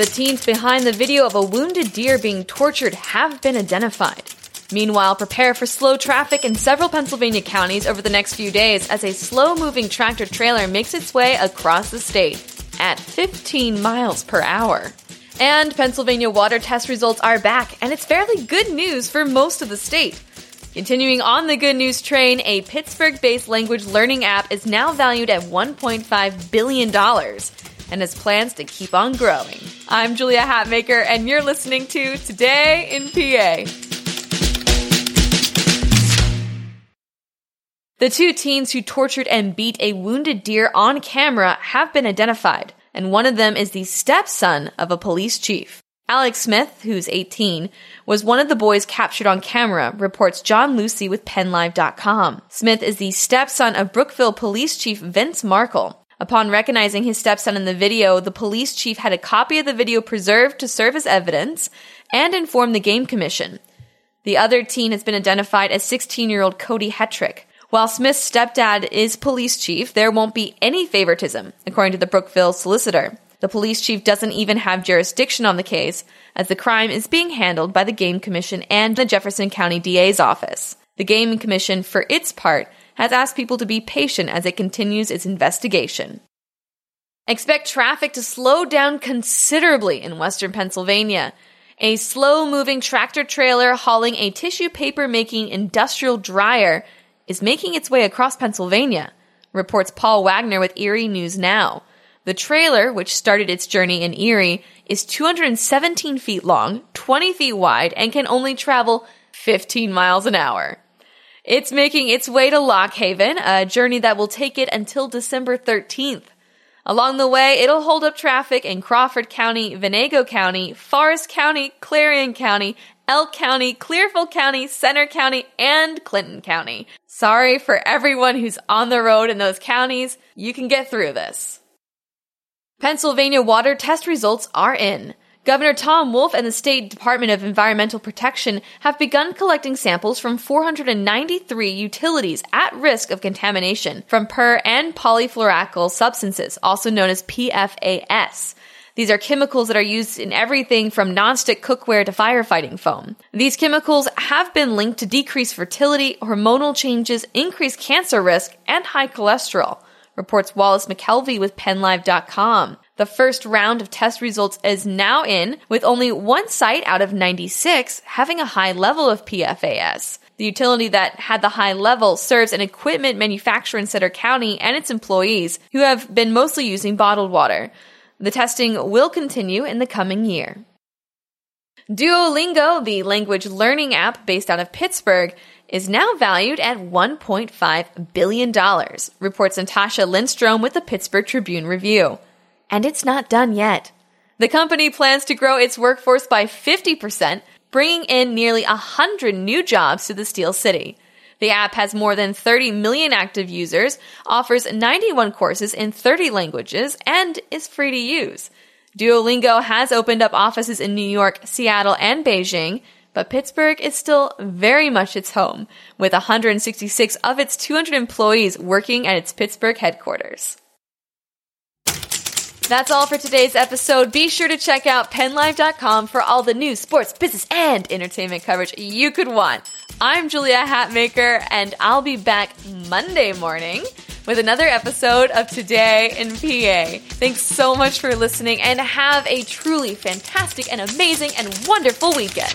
The teens behind the video of a wounded deer being tortured have been identified. Meanwhile, prepare for slow traffic in several Pennsylvania counties over the next few days as a slow moving tractor trailer makes its way across the state at 15 miles per hour. And Pennsylvania water test results are back, and it's fairly good news for most of the state. Continuing on the good news train, a Pittsburgh based language learning app is now valued at $1.5 billion and has plans to keep on growing. I'm Julia Hatmaker, and you're listening to Today in PA. The two teens who tortured and beat a wounded deer on camera have been identified, and one of them is the stepson of a police chief. Alex Smith, who's 18, was one of the boys captured on camera, reports John Luciew with PennLive.com. Smith is the stepson of Brookville Police Chief Vince Markle. Upon recognizing his stepson in the video, the police chief had a copy of the video preserved to serve as evidence and informed the game commission. The other teen has been identified as 16 year old Cody Hetrick. While Smith's stepdad is police chief, there won't be any favoritism, according to the Brookville solicitor. The police chief doesn't even have jurisdiction on the case, as the crime is being handled by the Game Commission and the Jefferson County DA's office. The Game Commission, for its part, has asked people to be patient as it continues its investigation. Expect traffic to slow down considerably in western Pennsylvania. A slow moving tractor trailer hauling a tissue paper making industrial dryer is making its way across Pennsylvania, reports Paul Wagner with Erie News Now. The trailer, which started its journey in Erie, is 217 feet long, 20 feet wide, and can only travel 15 miles an hour. It's making its way to Lock Haven, a journey that will take it until December 13th. Along the way, it'll hold up traffic in Crawford County, Venango County, Forest County, Clarion County, Elk County, Clearfield County, Centre County, and Clinton County. Sorry for everyone who's on the road in those counties. You can get through this. Pennsylvania water test results are in. Governor Tom Wolf and the State Department of Environmental Protection have begun collecting samples from 493 utilities at risk of contamination from per and polyfluoroalkyl substances, also known as PFAS. These are chemicals that are used in everything from nonstick cookware to firefighting foam. These chemicals have been linked to decreased fertility, hormonal changes, increased cancer risk, and high cholesterol, reports Wallace McKelvey with PennLive.com. The first round of test results is now in, with only one site out of 96 having a high level of PFAS. The utility that had the high level serves an equipment manufacturer in Centre County and its employees who have been mostly using bottled water. The testing will continue in the coming year. Duolingo, the language learning app based out of Pittsburgh, is now valued at $1.5 billion, reports Natasha Lindstrom with the Pittsburgh Tribune Review. And it's not done yet. The company plans to grow its workforce by 50%, bringing in nearly 100 new jobs to the Steel City. The app has more than 30 million active users, offers 91 courses in 30 languages, and is free to use. Duolingo has opened up offices in New York, Seattle, and Beijing, but Pittsburgh is still very much its home, with 166 of its 200 employees working at its Pittsburgh headquarters. That's all for today's episode. Be sure to check out pennlive.com for all the news, sports, business, and entertainment coverage you could want. I'm Julia Hatmaker, and I'll be back Monday morning with another episode of Today in PA. Thanks so much for listening, and have a truly fantastic and amazing and wonderful weekend.